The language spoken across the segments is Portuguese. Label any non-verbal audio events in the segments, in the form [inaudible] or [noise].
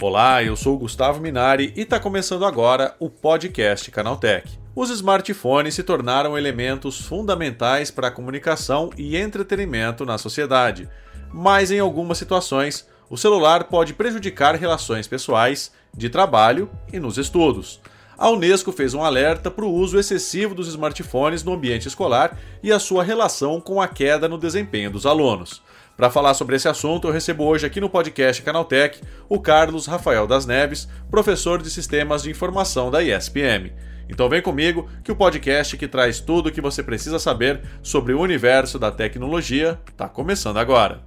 Olá, eu sou Gustavo Minari e está começando agora o podcast Canaltech. Os smartphones se tornaram elementos fundamentais para a comunicação e entretenimento na sociedade, mas em algumas situações o celular pode prejudicar relações pessoais, de trabalho e nos estudos. A Unesco fez um alerta para o uso excessivo dos smartphones no ambiente escolar e a sua relação com a queda no desempenho dos alunos. Para falar sobre esse assunto, eu recebo hoje aqui no podcast Canaltech o Carlos Rafael das Neves, professor de Sistemas de Informação da ISPM. Então vem comigo que o podcast que traz tudo o que você precisa saber sobre o universo da tecnologia está começando agora.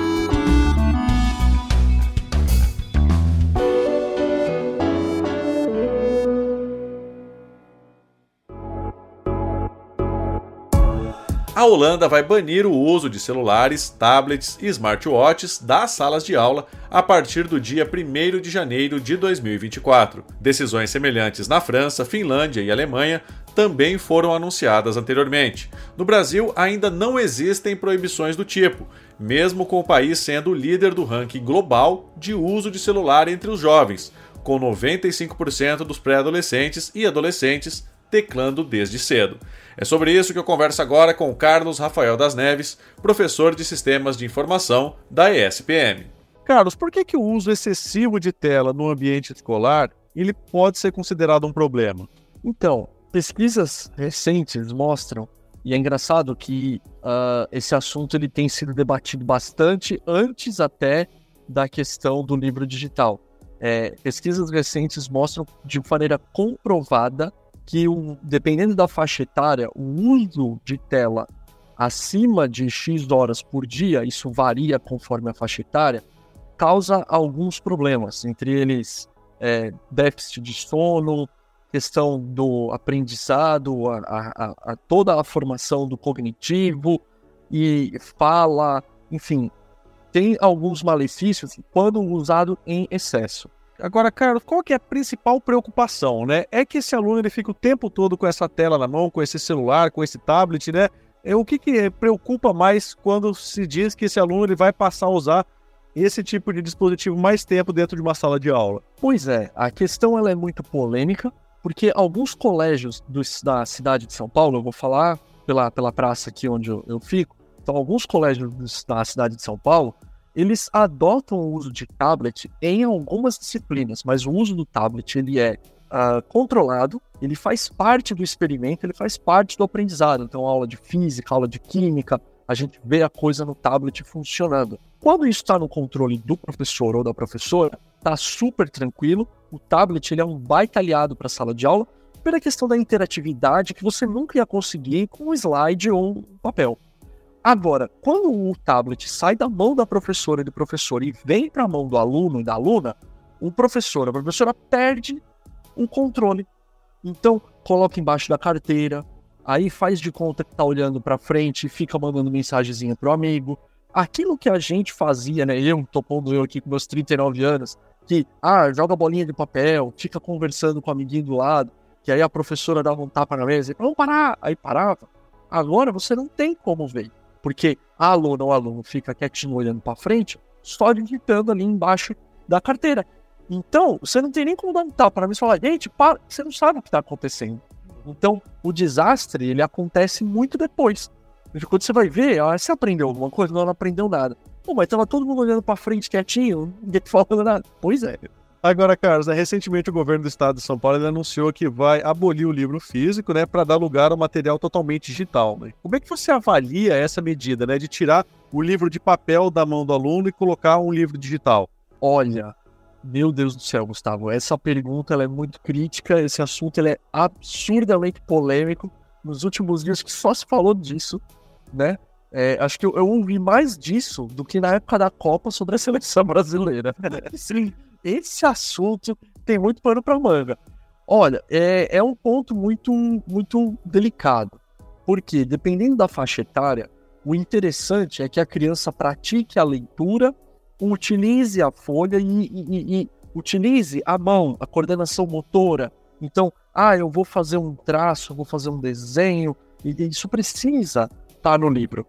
A Holanda vai banir o uso de celulares, tablets e smartwatches das salas de aula a partir do dia 1 de janeiro de 2024. Decisões semelhantes na França, Finlândia e Alemanha também foram anunciadas anteriormente. No Brasil, ainda não existem proibições do tipo, mesmo com o país sendo o líder do ranking global de uso de celular entre os jovens, com 95% dos pré-adolescentes e adolescentes teclando desde cedo. É sobre isso que eu converso agora com Carlos Rafael das Neves, professor de Sistemas de Informação da ESPM. Carlos, por que, que o uso excessivo de tela no ambiente escolar ele pode ser considerado um problema? Então, pesquisas recentes mostram, e é engraçado que uh, esse assunto ele tem sido debatido bastante antes até da questão do livro digital. É, pesquisas recentes mostram de maneira comprovada que, o, dependendo da faixa etária, o uso de tela acima de X horas por dia, isso varia conforme a faixa etária, causa alguns problemas, entre eles é, déficit de sono, questão do aprendizado, a, a, a, toda a formação do cognitivo e fala, enfim, tem alguns malefícios quando usado em excesso. Agora, Carlos, qual que é a principal preocupação, né? É que esse aluno ele fica o tempo todo com essa tela na mão, com esse celular, com esse tablet, né? É o que, que preocupa mais quando se diz que esse aluno ele vai passar a usar esse tipo de dispositivo mais tempo dentro de uma sala de aula? Pois é, a questão ela é muito polêmica, porque alguns colégios do, da cidade de São Paulo, eu vou falar pela, pela praça aqui onde eu, eu fico, então alguns colégios da cidade de São Paulo, eles adotam o uso de tablet em algumas disciplinas, mas o uso do tablet ele é uh, controlado, ele faz parte do experimento, ele faz parte do aprendizado. Então, aula de física, aula de química, a gente vê a coisa no tablet funcionando. Quando isso está no controle do professor ou da professora, está super tranquilo. O tablet ele é um baita aliado para a sala de aula pela questão da interatividade que você nunca ia conseguir com um slide ou um papel. Agora, quando o tablet sai da mão da professora e do professor e vem para a mão do aluno e da aluna, o professor, a professora perde o controle. Então, coloca embaixo da carteira, aí faz de conta que está olhando para frente e fica mandando mensagenzinha pro amigo. Aquilo que a gente fazia, né? Eu, tô eu aqui com meus 39 anos, que, ah, joga bolinha de papel, fica conversando com o amiguinho do lado, que aí a professora dava um tapa na mesa e vamos parar, aí parava. Agora você não tem como ver. Porque a aluna ou aluno fica quietinho olhando para frente, só digitando ali embaixo da carteira. Então, você não tem nem como dar um tapa para mim e falar, gente, para, você não sabe o que está acontecendo. Então, o desastre, ele acontece muito depois. Quando você vai ver, ah, você aprendeu alguma coisa? Não, não aprendeu nada. Pô, mas tava todo mundo olhando para frente quietinho, ninguém falando nada. Pois é. Agora, Carlos, né, recentemente o governo do estado de São Paulo anunciou que vai abolir o livro físico, né, para dar lugar ao material totalmente digital. Né? Como é que você avalia essa medida, né, de tirar o livro de papel da mão do aluno e colocar um livro digital? Olha, meu Deus do céu, Gustavo, essa pergunta é muito crítica, esse assunto é absurdamente polêmico. Nos últimos dias que só se falou disso, né? É, acho que eu, eu, ouvi mais disso do que na época da Copa sobre a seleção [laughs] brasileira. Sim, esse assunto tem muito pano para manga. Olha, é, é um ponto muito, muito delicado. Porque, dependendo da faixa etária, o interessante é que a criança pratique a leitura, utilize a folha e, e, e utilize a mão, a coordenação motora. Então, ah, eu vou fazer um traço, vou fazer um desenho, e isso precisa estar tá no livro.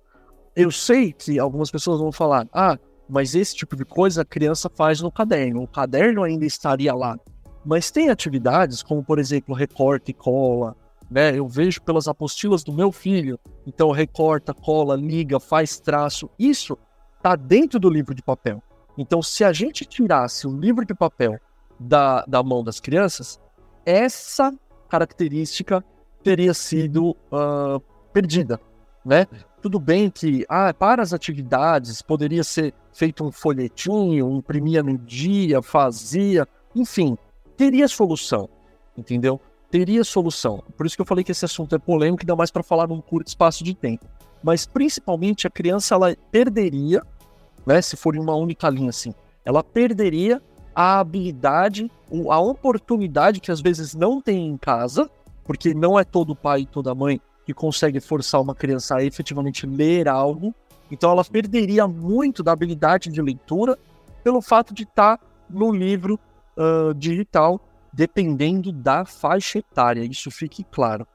Eu sei que algumas pessoas vão falar, ah, mas esse tipo de coisa a criança faz no caderno, o caderno ainda estaria lá. Mas tem atividades como, por exemplo, recorte e cola, né? Eu vejo pelas apostilas do meu filho, então recorta, cola, liga, faz traço. Isso está dentro do livro de papel. Então, se a gente tirasse o livro de papel da, da mão das crianças, essa característica teria sido uh, perdida, né? Tudo bem que ah, para as atividades poderia ser feito um folhetinho, imprimia no dia, fazia, enfim, teria solução, entendeu? Teria solução. Por isso que eu falei que esse assunto é polêmico, ainda mais para falar num curto espaço de tempo. Mas principalmente a criança ela perderia né, se for em uma única linha assim, ela perderia a habilidade, a oportunidade que às vezes não tem em casa, porque não é todo pai e toda mãe que consegue forçar uma criança a efetivamente ler algo. Então ela perderia muito da habilidade de leitura pelo fato de estar tá no livro uh, digital, dependendo da faixa etária. Isso fique claro.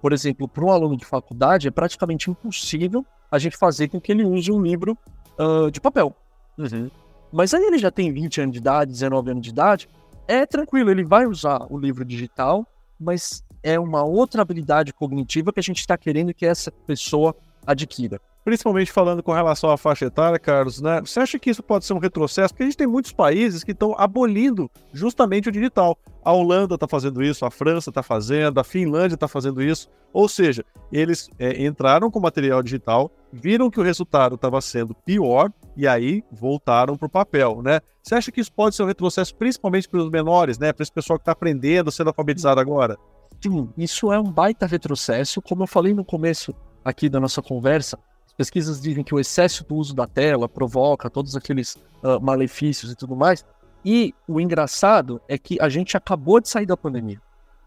Por exemplo, para um aluno de faculdade é praticamente impossível a gente fazer com que ele use um livro uh, de papel. Uhum. Mas aí ele já tem 20 anos de idade, 19 anos de idade, é tranquilo, ele vai usar o livro digital, mas é uma outra habilidade cognitiva que a gente está querendo que essa pessoa adquira principalmente falando com relação à faixa etária, Carlos, né? Você acha que isso pode ser um retrocesso? Porque a gente tem muitos países que estão abolindo justamente o digital. A Holanda está fazendo isso, a França está fazendo, a Finlândia está fazendo isso. Ou seja, eles é, entraram com material digital, viram que o resultado estava sendo pior e aí voltaram para o papel, né? Você acha que isso pode ser um retrocesso principalmente para os menores, né? Para esse pessoal que está aprendendo, sendo alfabetizado agora? Sim, isso é um baita retrocesso. Como eu falei no começo aqui da nossa conversa, pesquisas dizem que o excesso do uso da tela provoca todos aqueles uh, malefícios e tudo mais. E o engraçado é que a gente acabou de sair da pandemia.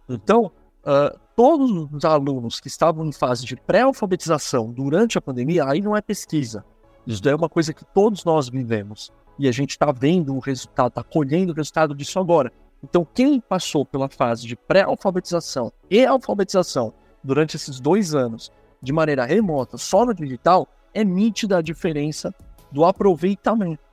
Então, uh, todos os alunos que estavam em fase de pré-alfabetização durante a pandemia, aí não é pesquisa. Isso é uma coisa que todos nós vivemos. E a gente está vendo o resultado, está colhendo o resultado disso agora. Então, quem passou pela fase de pré-alfabetização e alfabetização durante esses dois anos de maneira remota, só no digital, é nítida a diferença do aproveitamento.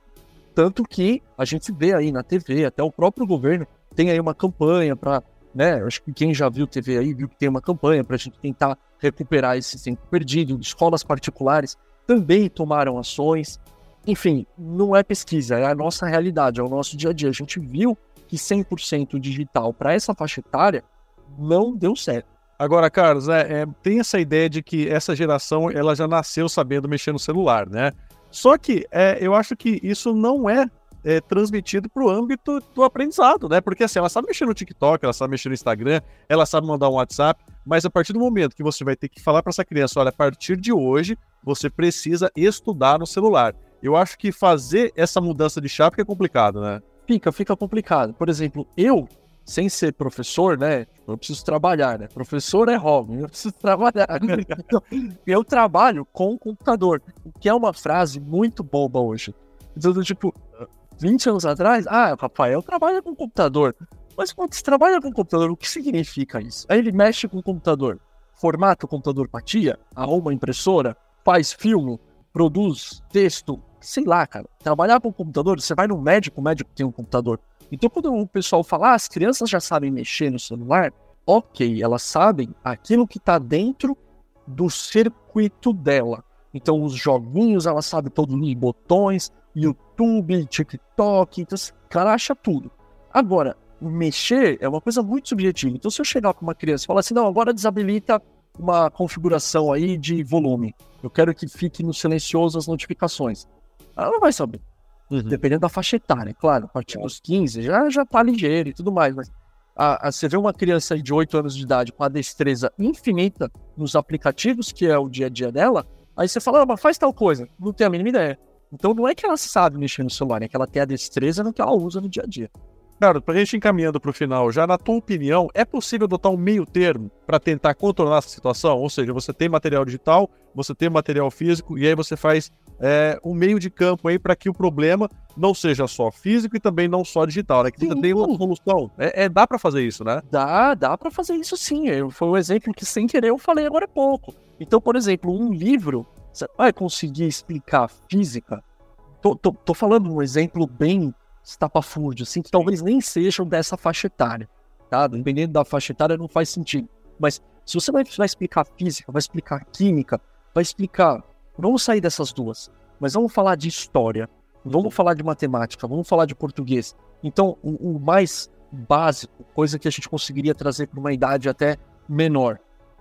Tanto que a gente vê aí na TV, até o próprio governo tem aí uma campanha para, né? Acho que quem já viu TV aí viu que tem uma campanha para a gente tentar recuperar esse tempo perdido. Escolas particulares também tomaram ações. Enfim, não é pesquisa, é a nossa realidade, é o nosso dia a dia. A gente viu que 100% digital para essa faixa etária não deu certo. Agora, Carlos, é, é, tem essa ideia de que essa geração ela já nasceu sabendo mexer no celular, né? Só que é, eu acho que isso não é, é transmitido para o âmbito do aprendizado, né? Porque assim, ela sabe mexer no TikTok, ela sabe mexer no Instagram, ela sabe mandar um WhatsApp, mas a partir do momento que você vai ter que falar para essa criança, olha, a partir de hoje você precisa estudar no celular. Eu acho que fazer essa mudança de chave é complicado, né? Fica, fica complicado. Por exemplo, eu sem ser professor, né? Eu preciso trabalhar, né? Professor é hobby, eu preciso [laughs] trabalhar. [laughs] Eu trabalho com o computador, que é uma frase muito boba hoje. Então, tipo, 20 anos atrás, ah, Rafael trabalha com computador. Mas quando você trabalha com computador, o que significa isso? Aí ele mexe com o computador, formata o computador para tia, arruma impressora, faz filme, produz texto, sei lá, cara. Trabalhar com computador, você vai no médico, o médico tem um computador. Então, quando o pessoal fala, ah, as crianças já sabem mexer no celular, ok, elas sabem aquilo que está dentro do circuito dela. Então, os joguinhos, ela sabe todos os botões, YouTube, TikTok, então, cara acha tudo. Agora, mexer é uma coisa muito subjetiva. Então, se eu chegar com uma criança e falar assim, não, agora desabilita uma configuração aí de volume. Eu quero que fique no silencioso as notificações. Ela não vai saber. Uhum. Dependendo da faixa etária, claro. A partir dos 15 já, já tá ligeiro e tudo mais, mas a, a, você vê uma criança de 8 anos de idade com a destreza infinita nos aplicativos, que é o dia a dia dela, Aí você fala, ah, mas faz tal coisa. Não tem a mínima ideia. Então não é que ela sabe mexer no celular, é que ela tem a destreza no que ela usa no dia a dia. Cara, pra gente encaminhando pro final, já na tua opinião, é possível adotar um meio termo para tentar contornar essa situação? Ou seja, você tem material digital, você tem material físico, e aí você faz é, um meio de campo aí para que o problema não seja só físico e também não só digital, né? Que sim. tem uma solução. É, é dá para fazer isso, né? Dá, dá para fazer isso sim. Foi um exemplo que sem querer eu falei agora há pouco. Então, por exemplo, um livro, você vai conseguir explicar física? Tô, tô, tô falando um exemplo bem estapafúrdio, assim, que talvez nem sejam dessa faixa etária, tá? Dependendo da faixa etária não faz sentido. Mas se você vai, vai explicar física, vai explicar química, vai explicar... Vamos sair dessas duas, mas vamos falar de história, vamos falar de matemática, vamos falar de português. Então, o, o mais básico, coisa que a gente conseguiria trazer para uma idade até menor,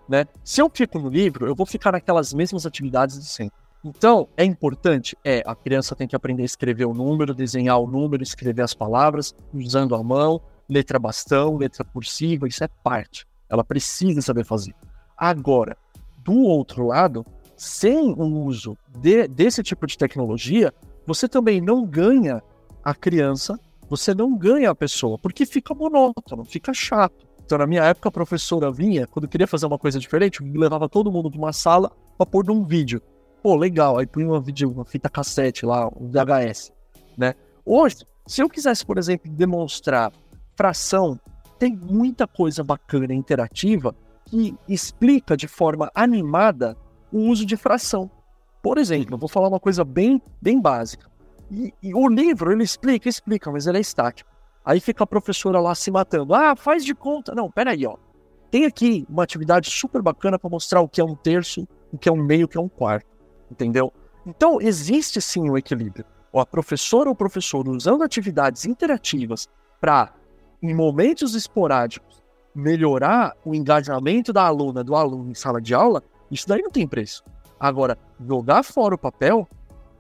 né? Se eu fico no livro, eu vou ficar naquelas mesmas atividades de sempre. Então, é importante? É, a criança tem que aprender a escrever o número, desenhar o número, escrever as palavras, usando a mão, letra bastão, letra cursiva, isso é parte. Ela precisa saber fazer. Agora, do outro lado, sem o uso de, desse tipo de tecnologia, você também não ganha a criança, você não ganha a pessoa, porque fica monótono, fica chato. Então, na minha época, a professora vinha, quando queria fazer uma coisa diferente, levava todo mundo para uma sala para pôr num vídeo. Pô, legal. Aí põe uma, vídeo, uma fita cassete lá, um VHS, né? Hoje, se eu quisesse, por exemplo, demonstrar fração, tem muita coisa bacana interativa que explica de forma animada o uso de fração. Por exemplo, vou falar uma coisa bem, bem básica. E, e, o livro, ele explica, explica, mas ele é estático. Aí fica a professora lá se matando. Ah, faz de conta. Não, peraí, ó. Tem aqui uma atividade super bacana para mostrar o que é um terço, o que é um meio, o que é um quarto entendeu? Então, existe sim o um equilíbrio. Ou a professora ou o professor usando atividades interativas para, em momentos esporádicos, melhorar o engajamento da aluna, do aluno em sala de aula, isso daí não tem preço. Agora, jogar fora o papel,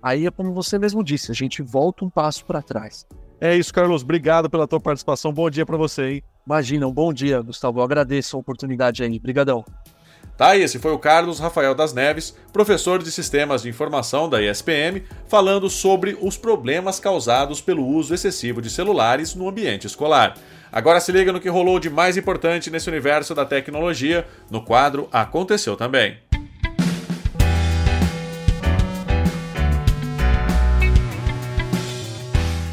aí é como você mesmo disse, a gente volta um passo para trás. É isso, Carlos. Obrigado pela tua participação. Bom dia para você, hein? Imagina, um bom dia, Gustavo. Eu agradeço a oportunidade aí. Obrigadão. Tá, e esse foi o Carlos Rafael das Neves, professor de Sistemas de Informação da ISPM, falando sobre os problemas causados pelo uso excessivo de celulares no ambiente escolar. Agora se liga no que rolou de mais importante nesse universo da tecnologia, no quadro Aconteceu Também.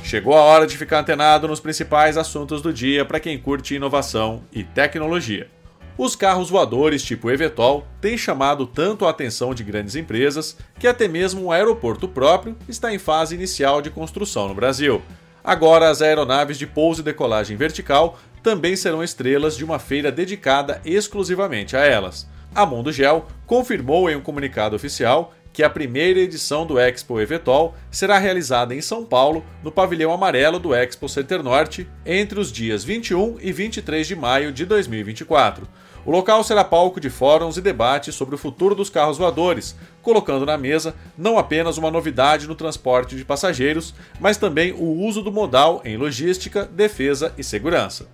Chegou a hora de ficar antenado nos principais assuntos do dia para quem curte inovação e tecnologia. Os carros voadores tipo Evetol têm chamado tanto a atenção de grandes empresas que até mesmo um aeroporto próprio está em fase inicial de construção no Brasil. Agora, as aeronaves de pouso e decolagem vertical também serão estrelas de uma feira dedicada exclusivamente a elas. A Mundo Gel confirmou em um comunicado oficial que a primeira edição do Expo Evetol será realizada em São Paulo, no pavilhão amarelo do Expo Center Norte, entre os dias 21 e 23 de maio de 2024. O local será palco de fóruns e debates sobre o futuro dos carros voadores, colocando na mesa não apenas uma novidade no transporte de passageiros, mas também o uso do modal em logística, defesa e segurança.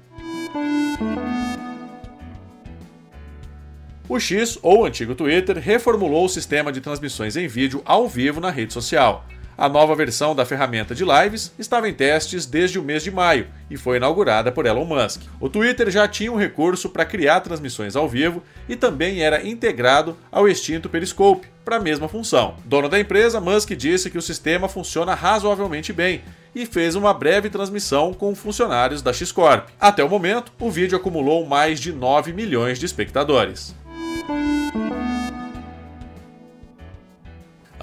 O X, ou antigo Twitter, reformulou o sistema de transmissões em vídeo ao vivo na rede social. A nova versão da ferramenta de lives estava em testes desde o mês de maio e foi inaugurada por Elon Musk. O Twitter já tinha um recurso para criar transmissões ao vivo e também era integrado ao extinto Periscope para a mesma função. Dono da empresa, Musk disse que o sistema funciona razoavelmente bem e fez uma breve transmissão com funcionários da X-Corp. Até o momento, o vídeo acumulou mais de 9 milhões de espectadores.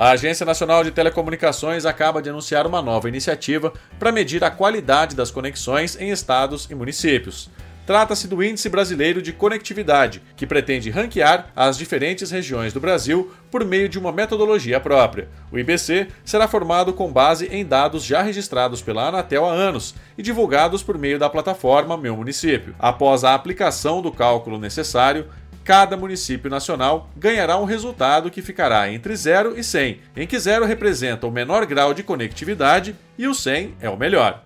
A Agência Nacional de Telecomunicações acaba de anunciar uma nova iniciativa para medir a qualidade das conexões em estados e municípios. Trata-se do Índice Brasileiro de Conectividade, que pretende ranquear as diferentes regiões do Brasil por meio de uma metodologia própria. O IBC será formado com base em dados já registrados pela Anatel há anos e divulgados por meio da plataforma Meu Município. Após a aplicação do cálculo necessário, cada município nacional ganhará um resultado que ficará entre 0 e 100, em que 0 representa o menor grau de conectividade e o 100 é o melhor.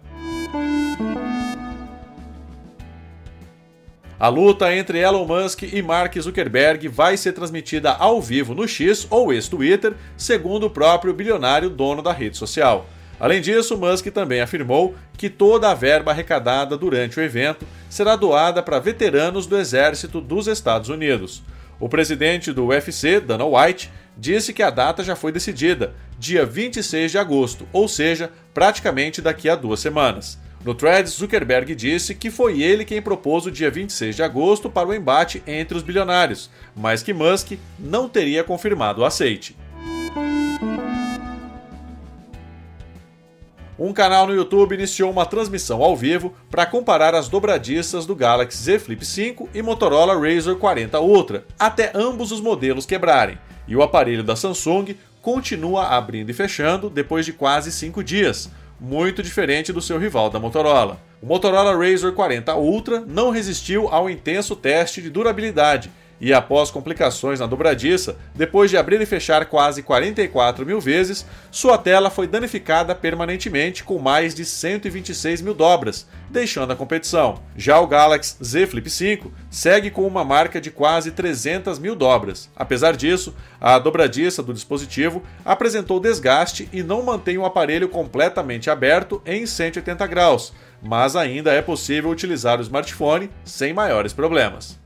A luta entre Elon Musk e Mark Zuckerberg vai ser transmitida ao vivo no X ou ex-Twitter, segundo o próprio bilionário dono da rede social. Além disso, Musk também afirmou que toda a verba arrecadada durante o evento será doada para veteranos do Exército dos Estados Unidos. O presidente do UFC, Dana White, disse que a data já foi decidida, dia 26 de agosto, ou seja, praticamente daqui a duas semanas. No thread, Zuckerberg disse que foi ele quem propôs o dia 26 de agosto para o embate entre os bilionários, mas que Musk não teria confirmado o aceite. Um canal no YouTube iniciou uma transmissão ao vivo para comparar as dobradiças do Galaxy Z Flip 5 e Motorola Razr 40 Ultra, até ambos os modelos quebrarem, e o aparelho da Samsung continua abrindo e fechando depois de quase 5 dias, muito diferente do seu rival da Motorola. O Motorola Razr 40 Ultra não resistiu ao intenso teste de durabilidade e, após complicações na dobradiça, depois de abrir e fechar quase 44 mil vezes, sua tela foi danificada permanentemente com mais de 126 mil dobras, deixando a competição. Já o Galaxy Z Flip 5 segue com uma marca de quase 300 mil dobras. Apesar disso, a dobradiça do dispositivo apresentou desgaste e não mantém o aparelho completamente aberto em 180 graus, mas ainda é possível utilizar o smartphone sem maiores problemas.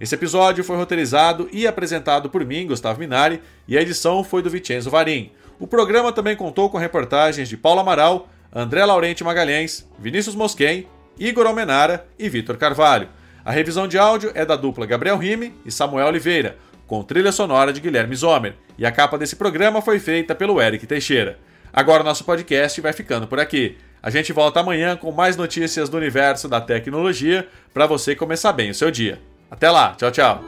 Esse episódio foi roteirizado e apresentado por mim, Gustavo Minari, e a edição foi do Vicenzo Varim. O programa também contou com reportagens de Paulo Amaral, André Laurente Magalhães, Vinícius Mosquen, Igor Almenara e Vitor Carvalho. A revisão de áudio é da dupla Gabriel Rime e Samuel Oliveira, com trilha sonora de Guilherme Zomer, e a capa desse programa foi feita pelo Eric Teixeira. Agora nosso podcast vai ficando por aqui. A gente volta amanhã com mais notícias do universo da tecnologia para você começar bem o seu dia. Até lá, tchau, tchau.